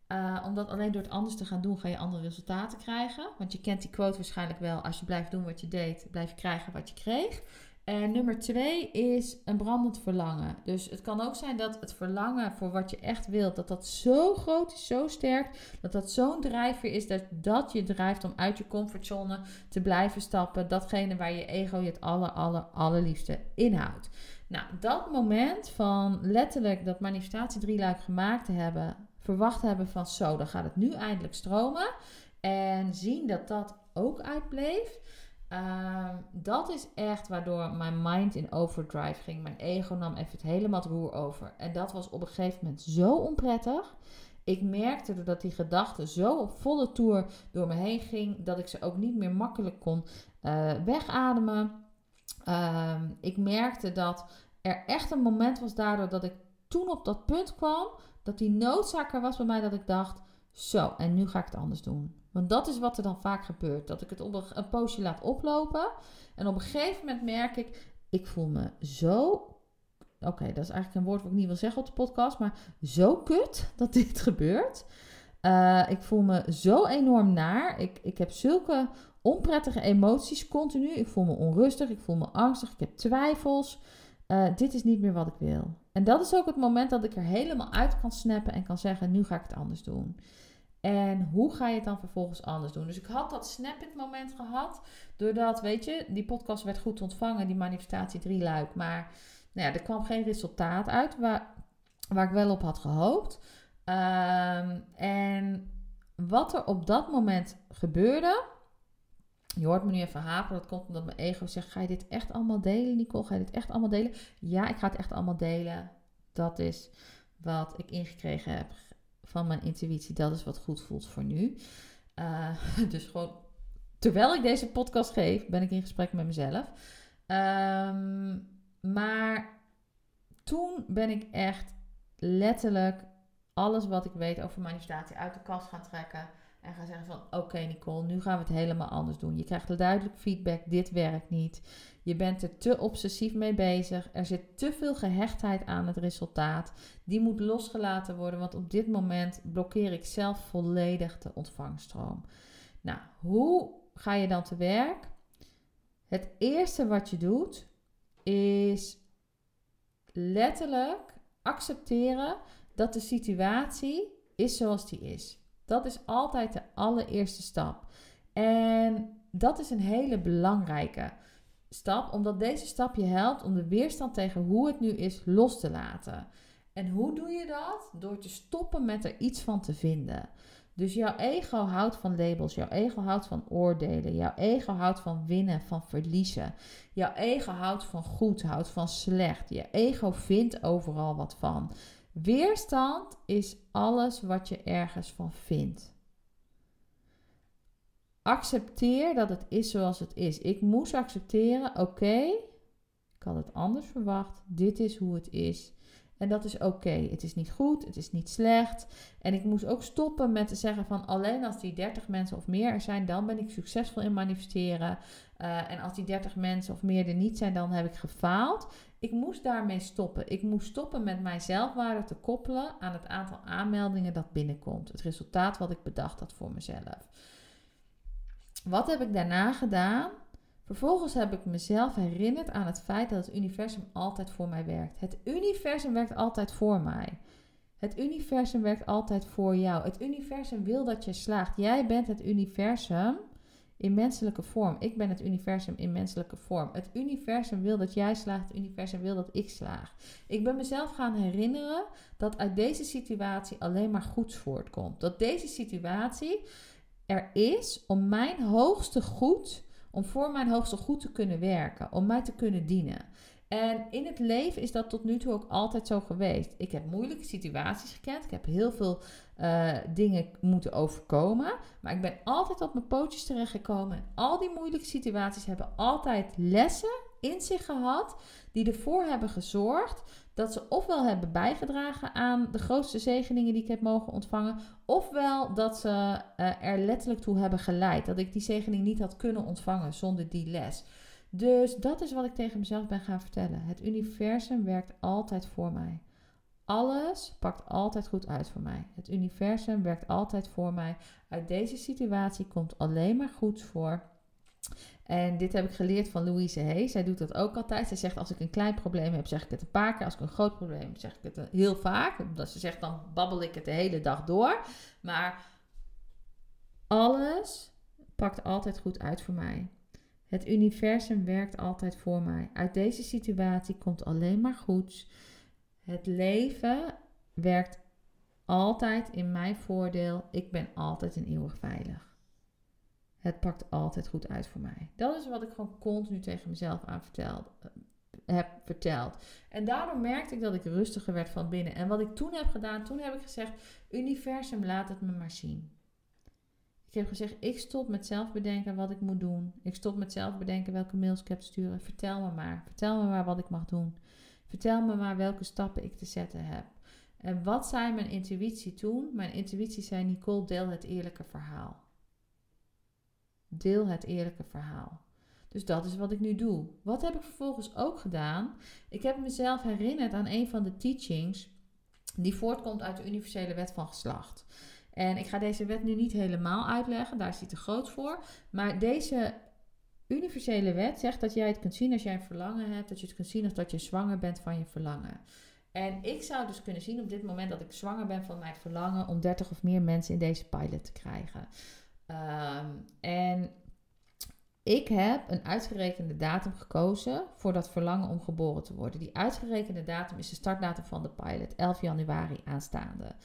Uh, omdat alleen door het anders te gaan doen ga je andere resultaten krijgen. Want je kent die quote waarschijnlijk wel. Als je blijft doen wat je deed, blijf je krijgen wat je kreeg. En nummer twee is een brandend verlangen. Dus het kan ook zijn dat het verlangen voor wat je echt wilt, dat dat zo groot is, zo sterk, dat dat zo'n drijfveer is dat dat je drijft om uit je comfortzone te blijven stappen. Datgene waar je ego je het aller, aller, allerliefste inhoudt. Nou, dat moment van letterlijk dat manifestatie drieluik gemaakt te hebben, verwacht hebben van zo, dan gaat het nu eindelijk stromen. En zien dat dat ook uitbleef. Uh, dat is echt waardoor mijn mind in overdrive ging. Mijn ego nam even het helemaal het over. En dat was op een gegeven moment zo onprettig. Ik merkte doordat die gedachte zo op volle toer door me heen ging, dat ik ze ook niet meer makkelijk kon uh, wegademen. Uh, ik merkte dat er echt een moment was daardoor dat ik toen op dat punt kwam, dat die noodzaak er was bij mij dat ik dacht, zo, en nu ga ik het anders doen. Want dat is wat er dan vaak gebeurt. Dat ik het op een, poosje laat oplopen. En op een gegeven moment merk ik, ik voel me zo. Oké, dat is eigenlijk een woord wat ik niet wil zeggen op de podcast. Maar zo kut dat dit *laughs* gebeurt. Uh, ik voel me zo enorm naar. Ik, ik heb zulke onprettige emoties continu. Ik voel me onrustig. Ik voel me angstig. Ik heb twijfels. Uh, dit is niet meer wat ik wil. En dat is ook het moment dat ik er helemaal uit kan snappen en kan zeggen: nu ga ik het anders doen. En hoe ga je het dan vervolgens anders doen? Dus ik had dat snap-it moment gehad. Doordat, weet je, die podcast werd goed ontvangen, die manifestatie drie luik. Maar Nou ja, er kwam geen resultaat uit waar, waar ik wel op had gehoopt. Ehm, en wat er op dat moment gebeurde. Je hoort me nu even haperen. Dat komt omdat mijn ego zegt: Ga je dit echt allemaal delen, Nicole? Ga je dit echt allemaal delen? Ja, ik ga het echt allemaal delen. Dat is wat ik ingekregen heb van mijn intuïtie. Dat is wat goed voelt voor nu. Eh, *laughs* dus gewoon terwijl ik deze podcast geef, ben ik in gesprek met mezelf. Ehm, maar toen ben ik echt letterlijk alles wat ik weet over manifestatie uit de kast gaan trekken. En gaan zeggen van oké Nicole, nu gaan we het helemaal anders doen. Je krijgt duidelijk feedback, dit werkt niet. Je bent er te obsessief mee bezig. Er zit te veel gehechtheid aan het resultaat. Die moet losgelaten worden, want op dit moment blokkeer ik zelf volledig de ontvangstroom. Nou, hoe ga je dan te werk? Het eerste wat je doet is letterlijk accepteren dat de situatie is zoals die is. Dat is altijd de allereerste stap. En dat is een hele belangrijke stap, omdat deze stap je helpt om de weerstand tegen hoe het nu is los te laten. En hoe doe je dat? Door te stoppen met er iets van te vinden. Dus jouw ego houdt van labels, jouw ego houdt van oordelen, jouw ego houdt van winnen, van verliezen. Jouw ego houdt van goed, houdt van slecht. Je ego vindt overal wat van. Weerstand is alles wat je ergens van vindt. Accepteer dat het is zoals het is. Ik moest accepteren, oké, ik had het anders verwacht. Dit is hoe het is. En dat is oké. Het is niet goed, het is niet slecht. En ik moest ook stoppen met te zeggen van alleen als die 30 mensen of meer er zijn, dan ben ik succesvol in manifesteren. Uh, en als die 30 mensen of meer er niet zijn, dan heb ik gefaald. Ik moest daarmee stoppen. Ik moest stoppen met mijn zelfwaarde te koppelen aan het aantal aanmeldingen dat binnenkomt. Het resultaat wat ik bedacht had voor mezelf. Wat heb ik daarna gedaan? Vervolgens heb ik mezelf herinnerd aan het feit dat het universum altijd voor mij werkt. Het universum werkt altijd voor mij. Het universum werkt altijd voor jou. Het universum wil dat je slaagt. Jij bent het universum in menselijke vorm. Ik ben het universum in menselijke vorm. Het universum wil dat jij slaagt. Het universum wil dat ik slaag. Ik ben mezelf gaan herinneren dat uit deze situatie alleen maar goeds voortkomt. Dat deze situatie er is om mijn hoogste goed om voor mijn hoogste goed te kunnen werken, om mij te kunnen dienen. En in het leven is dat tot nu toe ook altijd zo geweest. Ik heb moeilijke situaties gekend. Ik heb heel veel uh, dingen moeten overkomen. Maar ik ben altijd op mijn pootjes terechtgekomen. En al die moeilijke situaties hebben altijd lessen in zich gehad. Die ervoor hebben gezorgd dat ze ofwel hebben bijgedragen aan de grootste zegeningen die ik heb mogen ontvangen, ofwel dat ze uh, er letterlijk toe hebben geleid. Dat ik die zegening niet had kunnen ontvangen zonder die les. Dus dat is wat ik tegen mezelf ben gaan vertellen. Het universum werkt altijd voor mij. Alles pakt altijd goed uit voor mij. Het universum werkt altijd voor mij. Uit deze situatie komt alleen maar goeds voor. En dit heb ik geleerd van Louise Hay. Zij doet dat ook altijd. Zij zegt: Als ik een klein probleem heb, zeg ik het een paar keer. Als ik een groot probleem heb, zeg ik het heel vaak. Omdat ze zegt: Dan babbel ik het de hele dag door. Maar alles pakt altijd goed uit voor mij. Het universum werkt altijd voor mij. Uit deze situatie komt alleen maar goeds. Het leven werkt altijd in mijn voordeel. Ik ben altijd en eeuwig veilig. Het pakt altijd goed uit voor mij. Dat is wat ik gewoon continu tegen mezelf aan verteld, heb verteld. En daardoor merkte ik dat ik rustiger werd van binnen. En wat ik toen heb gedaan, toen heb ik gezegd: Universum, laat het me maar zien. Ik heb gezegd: ik stop met zelf bedenken wat ik moet doen. Ik stop met zelf bedenken welke mails ik heb te sturen. Vertel me maar. Vertel me maar wat ik mag doen. Vertel me maar welke stappen ik te zetten heb. En wat zei mijn intuïtie toen? Mijn intuïtie zei: Nicole, deel het eerlijke verhaal. Deel het eerlijke verhaal. Dus dat is wat ik nu doe. Wat heb ik vervolgens ook gedaan? Ik heb mezelf herinnerd aan een van de teachings die voortkomt uit de universele wet van geslacht. En ik ga deze wet nu niet helemaal uitleggen, daar is hij te groot voor. Maar deze universele wet zegt dat jij het kunt zien als jij een verlangen hebt, dat je het kunt zien als dat je zwanger bent van je verlangen. En ik zou dus kunnen zien op dit moment dat ik zwanger ben van mijn verlangen om 30 of meer mensen in deze pilot te krijgen. Um, en ik heb een uitgerekende datum gekozen voor dat verlangen om geboren te worden. Die uitgerekende datum is de startdatum van de pilot, 11 januari aanstaande.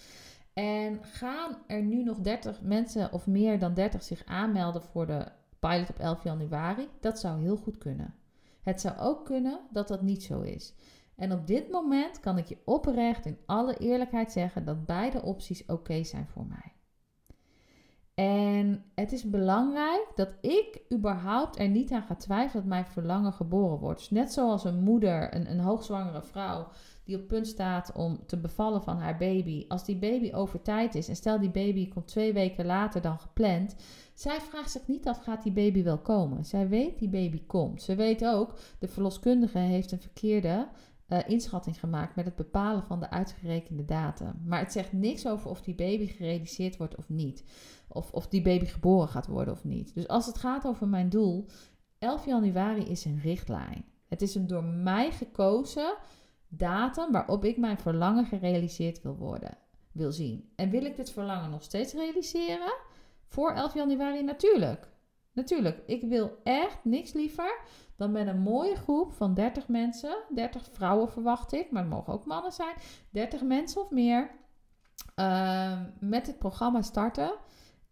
En gaan er nu nog 30 mensen of meer dan 30 zich aanmelden voor de pilot op 11 januari? Dat zou heel goed kunnen. Het zou ook kunnen dat dat niet zo is. En op dit moment kan ik je oprecht in alle eerlijkheid zeggen dat beide opties oké zijn voor mij. En het is belangrijk dat ik überhaupt er niet aan ga twijfelen dat mijn verlangen geboren wordt. Dus net zoals een moeder, een, een hoogzwangere vrouw, die op punt staat om te bevallen van haar baby. Als die baby over tijd is en stel die baby komt twee weken later dan gepland. Zij vraagt zich niet af, gaat die baby wel komen? Zij weet die baby komt. Ze weet ook, de verloskundige heeft een verkeerde uh, inschatting gemaakt met het bepalen van de uitgerekende datum. Maar het zegt niks over of die baby gerealiseerd wordt of niet. Of, of die baby geboren gaat worden of niet. Dus als het gaat over mijn doel, 11 januari is een richtlijn. Het is een door mij gekozen datum waarop ik mijn verlangen gerealiseerd wil worden, wil zien. En wil ik dit verlangen nog steeds realiseren? Voor 11 januari natuurlijk. Natuurlijk, ik wil echt niks liever dan met een mooie groep van 30 mensen, 30 vrouwen verwacht ik, maar het mogen ook mannen zijn, 30 mensen of meer, uh, met het programma starten.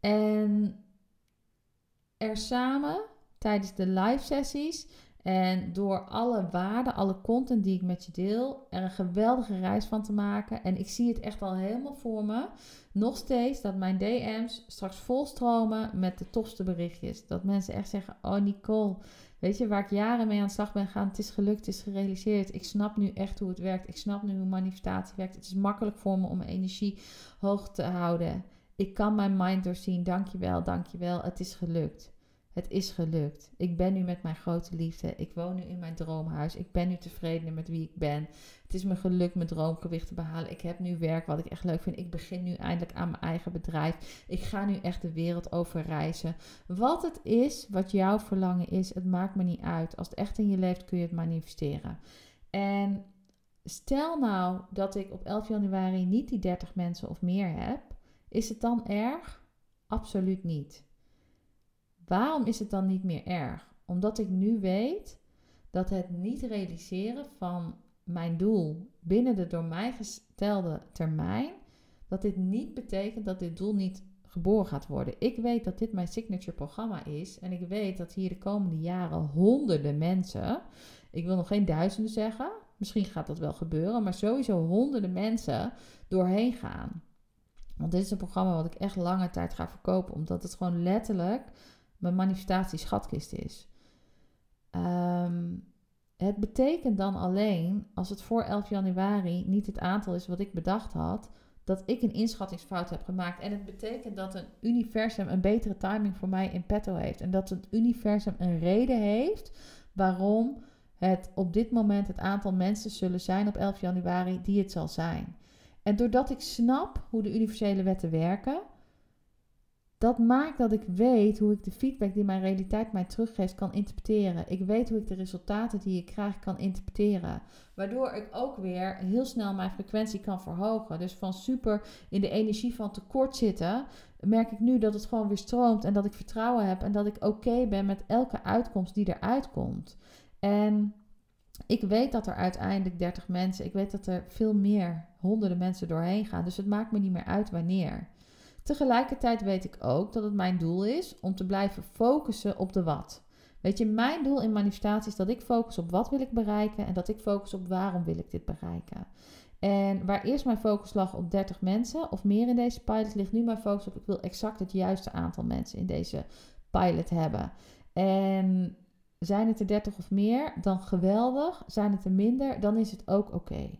En er samen tijdens de live sessies en door alle waarden, alle content die ik met je deel, er een geweldige reis van te maken. En ik zie het echt al helemaal voor me. Nog steeds dat mijn DM's straks volstromen met de tofste berichtjes. Dat mensen echt zeggen: Oh, Nicole, weet je waar ik jaren mee aan de slag ben gegaan? Het is gelukt, het is gerealiseerd. Ik snap nu echt hoe het werkt. Ik snap nu hoe manifestatie werkt. Het is makkelijk voor me om mijn energie hoog te houden. Ik kan mijn mind doorzien. Dankjewel, dankjewel. Het is gelukt. Het is gelukt. Ik ben nu met mijn grote liefde. Ik woon nu in mijn droomhuis. Ik ben nu tevreden met wie ik ben. Het is me gelukt mijn droomgewicht te behalen. Ik heb nu werk wat ik echt leuk vind. Ik begin nu eindelijk aan mijn eigen bedrijf. Ik ga nu echt de wereld over reizen. Wat het is, wat jouw verlangen is, het maakt me niet uit. Als het echt in je leeft, kun je het manifesteren. En stel nou dat ik op 11 januari niet die 30 mensen of meer heb. Is het dan erg? Absoluut niet. Waarom is het dan niet meer erg? Omdat ik nu weet dat het niet realiseren van mijn doel binnen de door mij gestelde termijn, dat dit niet betekent dat dit doel niet geboren gaat worden. Ik weet dat dit mijn signature programma is en ik weet dat hier de komende jaren honderden mensen, ik wil nog geen duizenden zeggen, misschien gaat dat wel gebeuren, maar sowieso honderden mensen doorheen gaan. Want dit is een programma wat ik echt lange tijd ga verkopen, omdat het gewoon letterlijk mijn manifestatie schatkist is. Um, het betekent dan alleen, als het voor 11 januari niet het aantal is wat ik bedacht had, dat ik een inschattingsfout heb gemaakt. En het betekent dat een universum een betere timing voor mij in petto heeft. En dat het universum een reden heeft waarom het op dit moment het aantal mensen zullen zijn op 11 januari die het zal zijn. En doordat ik snap hoe de universele wetten werken, dat maakt dat ik weet hoe ik de feedback die mijn realiteit mij teruggeeft kan interpreteren. Ik weet hoe ik de resultaten die ik krijg kan interpreteren. Waardoor ik ook weer heel snel mijn frequentie kan verhogen. Dus van super in de energie van tekort zitten, merk ik nu dat het gewoon weer stroomt en dat ik vertrouwen heb en dat ik oké ben met elke uitkomst die eruit komt. En ik weet dat er uiteindelijk 30 mensen, ik weet dat er veel meer, honderden mensen doorheen gaan. Dus het maakt me niet meer uit wanneer. Tegelijkertijd weet ik ook dat het mijn doel is om te blijven focussen op de wat. Weet je, mijn doel in manifestatie is dat ik focus op wat wil ik bereiken en dat ik focus op waarom wil ik dit bereiken. En waar eerst mijn focus lag op 30 mensen of meer in deze pilot, ligt nu mijn focus op ik wil exact het juiste aantal mensen in deze pilot hebben. En zijn het er 30 of meer, dan geweldig. Zijn het er minder, dan is het ook oké.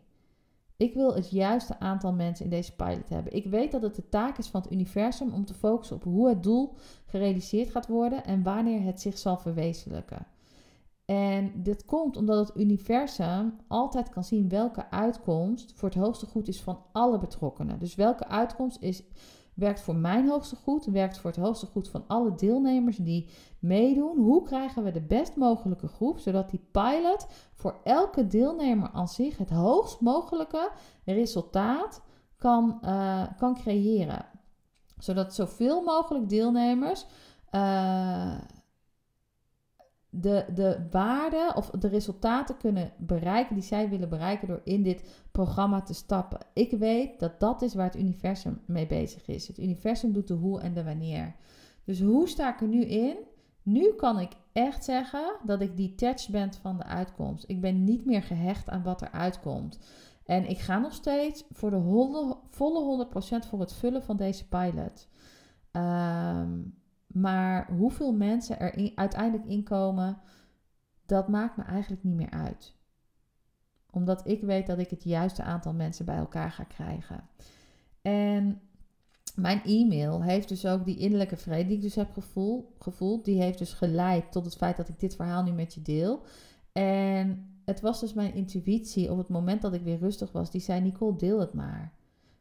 Ik wil het juiste aantal mensen in deze pilot hebben. Ik weet dat het de taak is van het universum om te focussen op hoe het doel gerealiseerd gaat worden en wanneer het zich zal verwezenlijken. En dit komt omdat het universum altijd kan zien welke uitkomst voor het hoogste goed is van alle betrokkenen. Dus welke uitkomst is werkt voor mijn hoogste goed, werkt voor het hoogste goed van alle deelnemers die meedoen. Hoe krijgen we de best mogelijke groep, zodat die pilot voor elke deelnemer aan zich het hoogst mogelijke resultaat kan, uh, kan creëren. Zodat zoveel mogelijk deelnemers uh, de, de waarde of de resultaten kunnen bereiken die zij willen bereiken door in dit programma te stappen. Ik weet dat dat is waar het universum mee bezig is. Het universum doet de hoe en de wanneer. Dus hoe sta ik er nu in? Nu kan ik echt zeggen dat ik detached ben van de uitkomst. Ik ben niet meer gehecht aan wat er uitkomt. En ik ga nog steeds voor de volle 100% voor het vullen van deze pilot. Ehm, maar hoeveel mensen er in- uiteindelijk inkomen, dat maakt me eigenlijk niet meer uit. Omdat ik weet dat ik het juiste aantal mensen bij elkaar ga krijgen. En mijn e-mail heeft dus ook die innerlijke vrede die ik dus heb gevoel, gevoeld. Die heeft dus geleid tot het feit dat ik dit verhaal nu met je deel. En het was dus mijn intuïtie op het moment dat ik weer rustig was. Die zei, Nicole, deel het maar.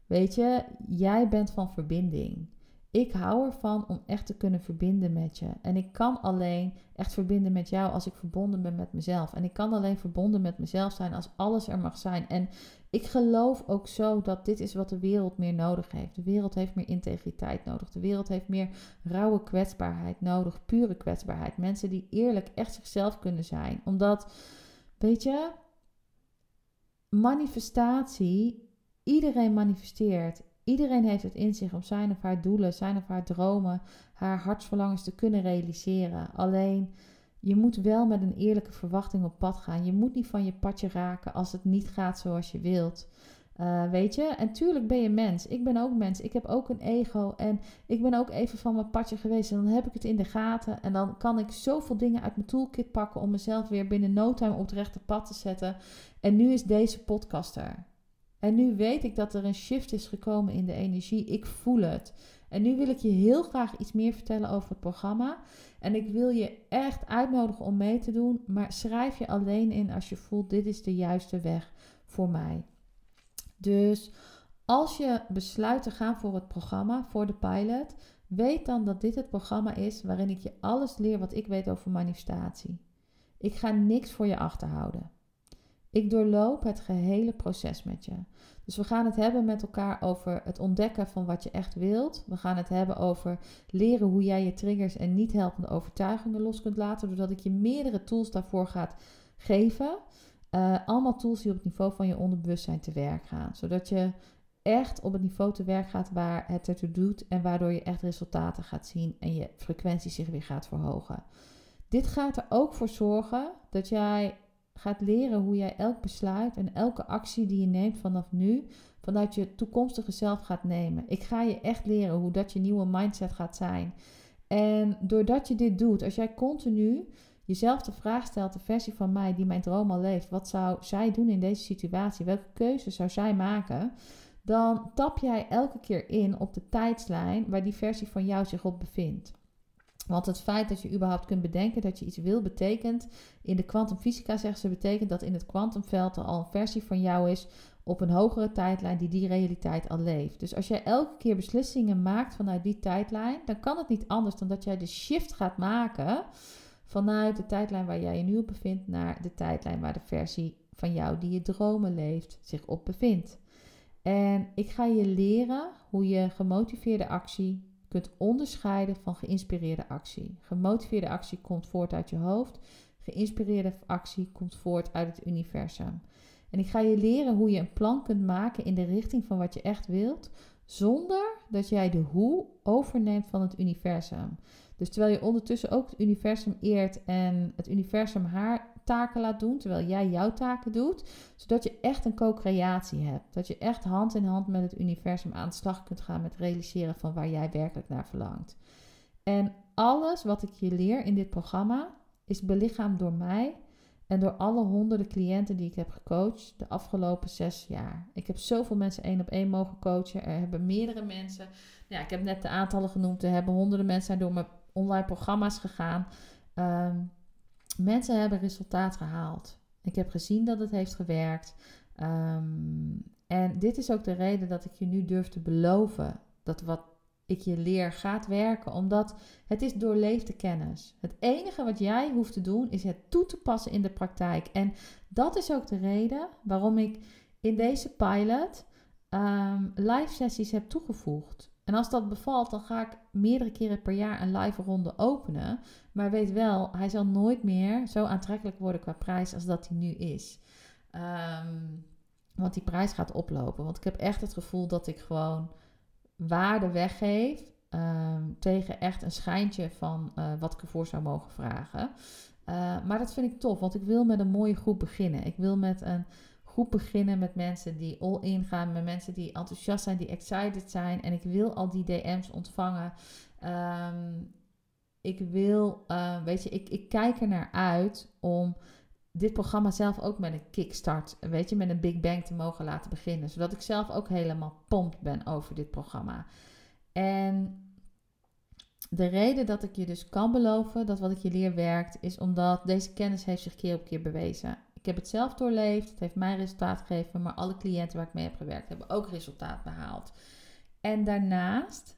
Weet je, jij bent van verbinding. Ik hou ervan om echt te kunnen verbinden met je. En ik kan alleen echt verbinden met jou als ik verbonden ben met mezelf. En ik kan alleen verbonden met mezelf zijn als alles er mag zijn. En ik geloof ook zo dat dit is wat de wereld meer nodig heeft. De wereld heeft meer integriteit nodig. De wereld heeft meer rauwe kwetsbaarheid nodig. Pure kwetsbaarheid. Mensen die eerlijk echt zichzelf kunnen zijn. Omdat, weet je, manifestatie, iedereen manifesteert. Iedereen heeft het in zich om zijn of haar doelen, zijn of haar dromen, haar hartsverlangens te kunnen realiseren. Alleen, je moet wel met een eerlijke verwachting op pad gaan. Je moet niet van je padje raken als het niet gaat zoals je wilt. Uh, weet je, en tuurlijk ben je mens. Ik ben ook mens. Ik heb ook een ego. En ik ben ook even van mijn padje geweest. En dan heb ik het in de gaten. En dan kan ik zoveel dingen uit mijn toolkit pakken om mezelf weer binnen no time op het rechte pad te zetten. En nu is deze podcast er. En nu weet ik dat er een shift is gekomen in de energie. Ik voel het. En nu wil ik je heel graag iets meer vertellen over het programma. En ik wil je echt uitnodigen om mee te doen. Maar schrijf je alleen in als je voelt: dit is de juiste weg voor mij. Dus als je besluit te gaan voor het programma, voor de pilot, weet dan dat dit het programma is waarin ik je alles leer wat ik weet over manifestatie. Ik ga niks voor je achterhouden. Ik doorloop het gehele proces met je. Dus we gaan het hebben met elkaar over het ontdekken van wat je echt wilt. We gaan het hebben over leren hoe jij je triggers en niet helpende overtuigingen los kunt laten, doordat ik je meerdere tools daarvoor ga geven. Uh, allemaal tools die op het niveau van je onderbewustzijn te werk gaan. Zodat je echt op het niveau te werk gaat waar het ertoe doet en waardoor je echt resultaten gaat zien en je frequentie zich weer gaat verhogen. Dit gaat er ook voor zorgen dat jij gaat leren hoe jij elk besluit en elke actie die je neemt vanaf nu, vanuit je toekomstige zelf gaat nemen. Ik ga je echt leren hoe dat je nieuwe mindset gaat zijn. En doordat je dit doet, als jij continu jezelf de vraag stelt, de versie van mij die mijn droom al leeft, wat zou zij doen in deze situatie? Welke keuze zou zij maken? Dan tap jij elke keer in op de tijdslijn waar die versie van jou zich op bevindt. Want het feit dat je überhaupt kunt bedenken dat je iets wil, betekent in de kwantumfysica zeggen ze, betekent dat in het kwantumveld er al een versie van jou is op een hogere tijdlijn die die realiteit al leeft. Dus als jij elke keer beslissingen maakt vanuit die tijdlijn, dan kan het niet anders dan dat jij de shift gaat maken vanuit de tijdlijn waar jij je nu op bevindt naar de tijdlijn waar de versie van jou die je dromen leeft zich op bevindt. En ik ga je leren hoe je gemotiveerde actie kunt onderscheiden van geïnspireerde actie. Gemotiveerde actie komt voort uit je hoofd. Geïnspireerde actie komt voort uit het universum. En ik ga je leren hoe je een plan kunt maken in de richting van wat je echt wilt, zonder dat jij de hoe overneemt van het universum. Dus terwijl je ondertussen ook het universum eert en het universum haar taken laat doen, terwijl jij jouw taken doet, zodat je echt een co-creatie hebt. Dat je echt hand in hand met het universum aan de slag kunt gaan met realiseren van waar jij werkelijk naar verlangt. En alles wat ik je leer in dit programma is belichaamd door mij en door alle honderden cliënten die ik heb gecoacht de afgelopen zes jaar. Ik heb zoveel mensen één op één mogen coachen. Er hebben meerdere mensen, ja, ik heb net de aantallen genoemd, er hebben honderden mensen door mijn online programma's gegaan. Um, mensen hebben resultaat gehaald. Ik heb gezien dat het heeft gewerkt. Um, en dit is ook de reden dat ik je nu durf te beloven dat wat ik je leer gaat werken, omdat het is doorleefde kennis. Het enige wat jij hoeft te doen is het toe te passen in de praktijk. En dat is ook de reden waarom ik in deze pilot um, live sessies heb toegevoegd. En als dat bevalt, dan ga ik meerdere keren per jaar een live ronde openen. Maar weet wel, hij zal nooit meer zo aantrekkelijk worden qua prijs als dat hij nu is. Ehm, want die prijs gaat oplopen. Want ik heb echt het gevoel dat ik gewoon waarde weggeef. ehm, tegen echt een schijntje van eh, wat ik ervoor zou mogen vragen. Eh, maar dat vind ik tof, want ik wil met een mooie groep beginnen. Ik wil met een beginnen met mensen die all in gaan, met mensen die enthousiast zijn, die excited zijn. En ik wil al die DM's ontvangen. Ehm, ik wil, eh, weet je, ik, ik kijk er naar uit om dit programma zelf ook met een kickstart, weet je, met een Big Bang te mogen laten beginnen. Zodat ik zelf ook helemaal pompt ben over dit programma. En de reden dat ik je dus kan beloven dat wat ik je leer werkt, is omdat deze kennis heeft zich keer op keer bewezen. Ik heb het zelf doorleefd, het heeft mij resultaat gegeven, maar alle cliënten waar ik mee heb gewerkt hebben ook resultaat behaald. En daarnaast,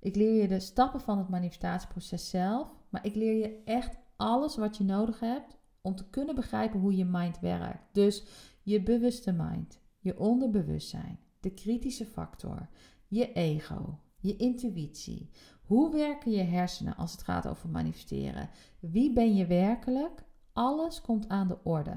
ik leer je de stappen van het manifestatieproces zelf, maar ik leer je echt alles wat je nodig hebt om te kunnen begrijpen hoe je mind werkt. Dus je bewuste mind, je onderbewustzijn, de kritische factor, je ego, je intuïtie. Hoe werken je hersenen als het gaat over manifesteren? Wie ben je werkelijk? Alles komt aan de orde.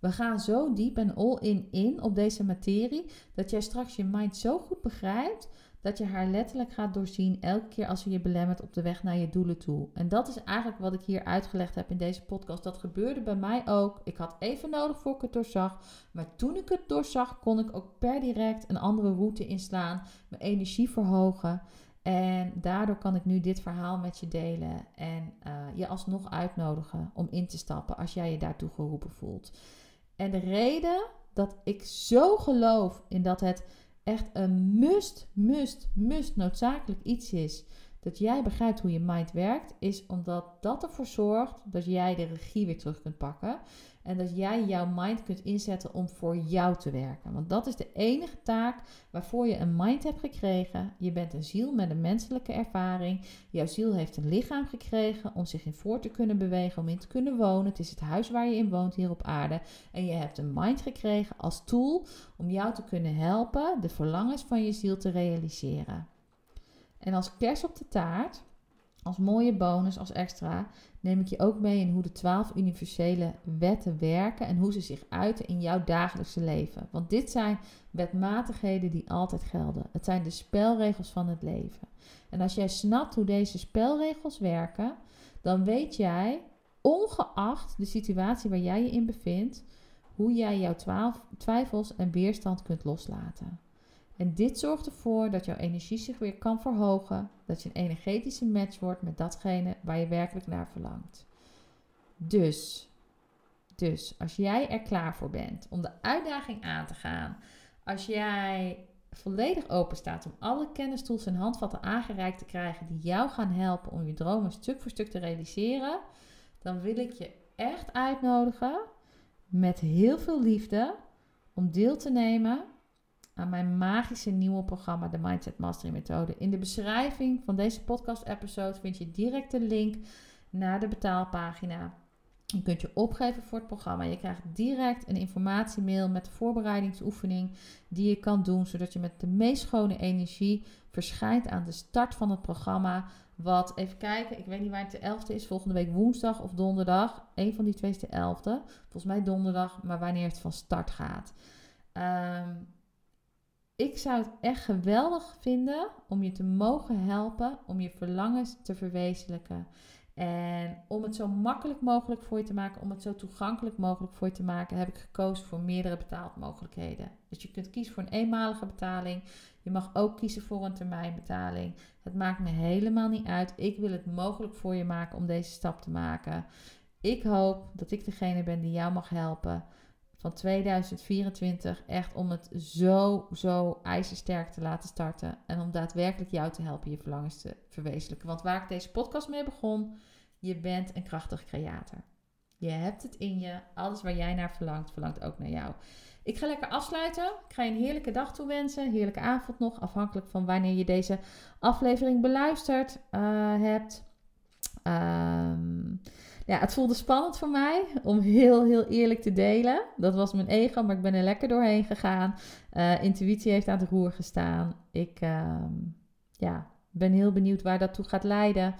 We gaan zo diep en all in op deze materie dat jij straks je mind zo goed begrijpt dat je haar letterlijk gaat doorzien elke keer als je je belemmert op de weg naar je doelen toe. En dat is eigenlijk wat ik hier uitgelegd heb in deze podcast. Dat gebeurde bij mij ook. Ik had even nodig voor ik het doorzag. Maar toen ik het doorzag, kon ik ook per direct een andere route inslaan. Mijn energie verhogen. En daardoor kan ik nu dit verhaal met je delen. En eh, je alsnog uitnodigen om in te stappen als jij je daartoe geroepen voelt. En de reden dat ik zo geloof in dat het echt een must, must, must noodzakelijk iets is. Dat jij begrijpt hoe je mind werkt, is omdat dat ervoor zorgt dat jij de regie weer terug kunt pakken. En dat jij jouw mind kunt inzetten om voor jou te werken. Want dat is de enige taak waarvoor je een mind hebt gekregen. Je bent een ziel met een menselijke ervaring. Jouw ziel heeft een lichaam gekregen om zich in voor te kunnen bewegen, om in te kunnen wonen. Het is het huis waar je in woont hier op aarde. En je hebt een mind gekregen als tool om jou te kunnen helpen de verlangens van je ziel te realiseren. En als kers op de taart, als mooie bonus, als extra, neem ik je ook mee in hoe de twaalf universele wetten werken en hoe ze zich uiten in jouw dagelijkse leven. Want dit zijn wetmatigheden die altijd gelden. Het zijn de spelregels van het leven. En als jij snapt hoe deze spelregels werken, dan weet jij, ongeacht de situatie waar jij je in bevindt, hoe jij jouw twijfels en weerstand kunt loslaten. En dit zorgt ervoor dat jouw energie zich weer kan verhogen, dat je een energetische match wordt met datgene waar je werkelijk naar verlangt. Dus, dus als jij er klaar voor bent om de uitdaging aan te gaan, als jij volledig open staat om alle kennis, tools en handvatten aangereikt te krijgen die jou gaan helpen om je dromen stuk voor stuk te realiseren, dan wil ik je echt uitnodigen met heel veel liefde om deel te nemen aan mijn magische nieuwe programma, de Mindset Mastery Methode. In de beschrijving van deze podcast-episode vind je direct de link naar de betaalpagina. Je kunt je opgeven voor het programma. Je krijgt direct een informatiemail met de voorbereidingsoefening die je kan doen, zodat je met de meest schone energie verschijnt aan de start van het programma. Wat, even kijken, ik weet niet waar het de 11e is, volgende week woensdag of donderdag. Een van die twee is de 11e. Volgens mij donderdag, maar wanneer het van start gaat. Ehm, ik zou het echt geweldig vinden om je te mogen helpen om je verlangens te verwezenlijken. En om het zo makkelijk mogelijk voor je te maken, om het zo toegankelijk mogelijk voor je te maken, heb ik gekozen voor meerdere betaalmogelijkheden. Dus je kunt kiezen voor een eenmalige betaling. Je mag ook kiezen voor een termijnbetaling. Het maakt me helemaal niet uit. Ik wil het mogelijk voor je maken om deze stap te maken. Ik hoop dat ik degene ben die jou mag helpen van 2024 echt om het zo, zo ijzersterk te laten starten. En om daadwerkelijk jou te helpen je verlangens te verwezenlijken. Want waar ik deze podcast mee begon, je bent een krachtig creator. Je hebt het in je. Alles waar jij naar verlangt, verlangt ook naar jou. Ik ga lekker afsluiten. Ik ga je een heerlijke dag toewensen. Heerlijke avond nog. Afhankelijk van wanneer je deze aflevering beluisterd uh, hebt. Ehm ja, het voelde spannend voor mij om heel, heel eerlijk te delen. Dat was mijn ego, maar ik ben er lekker doorheen gegaan. Uh, intuïtie heeft aan het roer gestaan. Ik, uh, ja, ben heel benieuwd waar dat toe gaat leiden.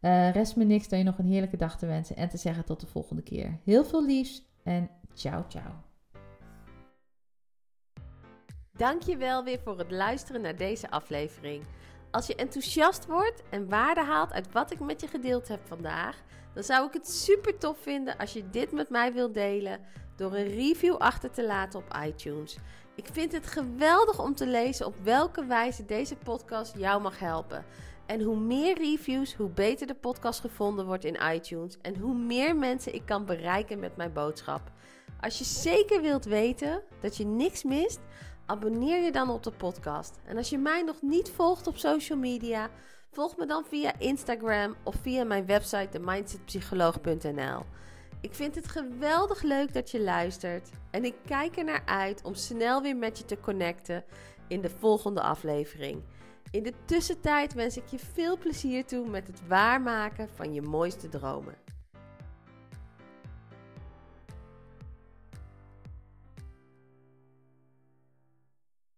Eh, rest me niks dan je nog een heerlijke dag te wensen en te zeggen tot de volgende keer. Heel veel liefs en ciao ciao. Dankjewel weer voor het luisteren naar deze aflevering. Als je enthousiast wordt en waarde haalt uit wat ik met je gedeeld heb vandaag, dan zou ik het super tof vinden als je dit met mij wilt delen door een review achter te laten op iTunes. Ik vind het geweldig om te lezen op welke wijze deze podcast jou mag helpen. En hoe meer reviews, hoe beter de podcast gevonden wordt in iTunes en hoe meer mensen ik kan bereiken met mijn boodschap. Als je zeker wilt weten dat je niks mist, abonneer je dan op de podcast. En als je mij nog niet volgt op social media, volg me dan via Instagram of via mijn website themindsetpsycholoog.nl. Ik vind het geweldig leuk dat je luistert en ik kijk er naar uit om snel weer met je te connecten in de volgende aflevering. In de tussentijd wens ik je veel plezier toe met het waarmaken van je mooiste dromen.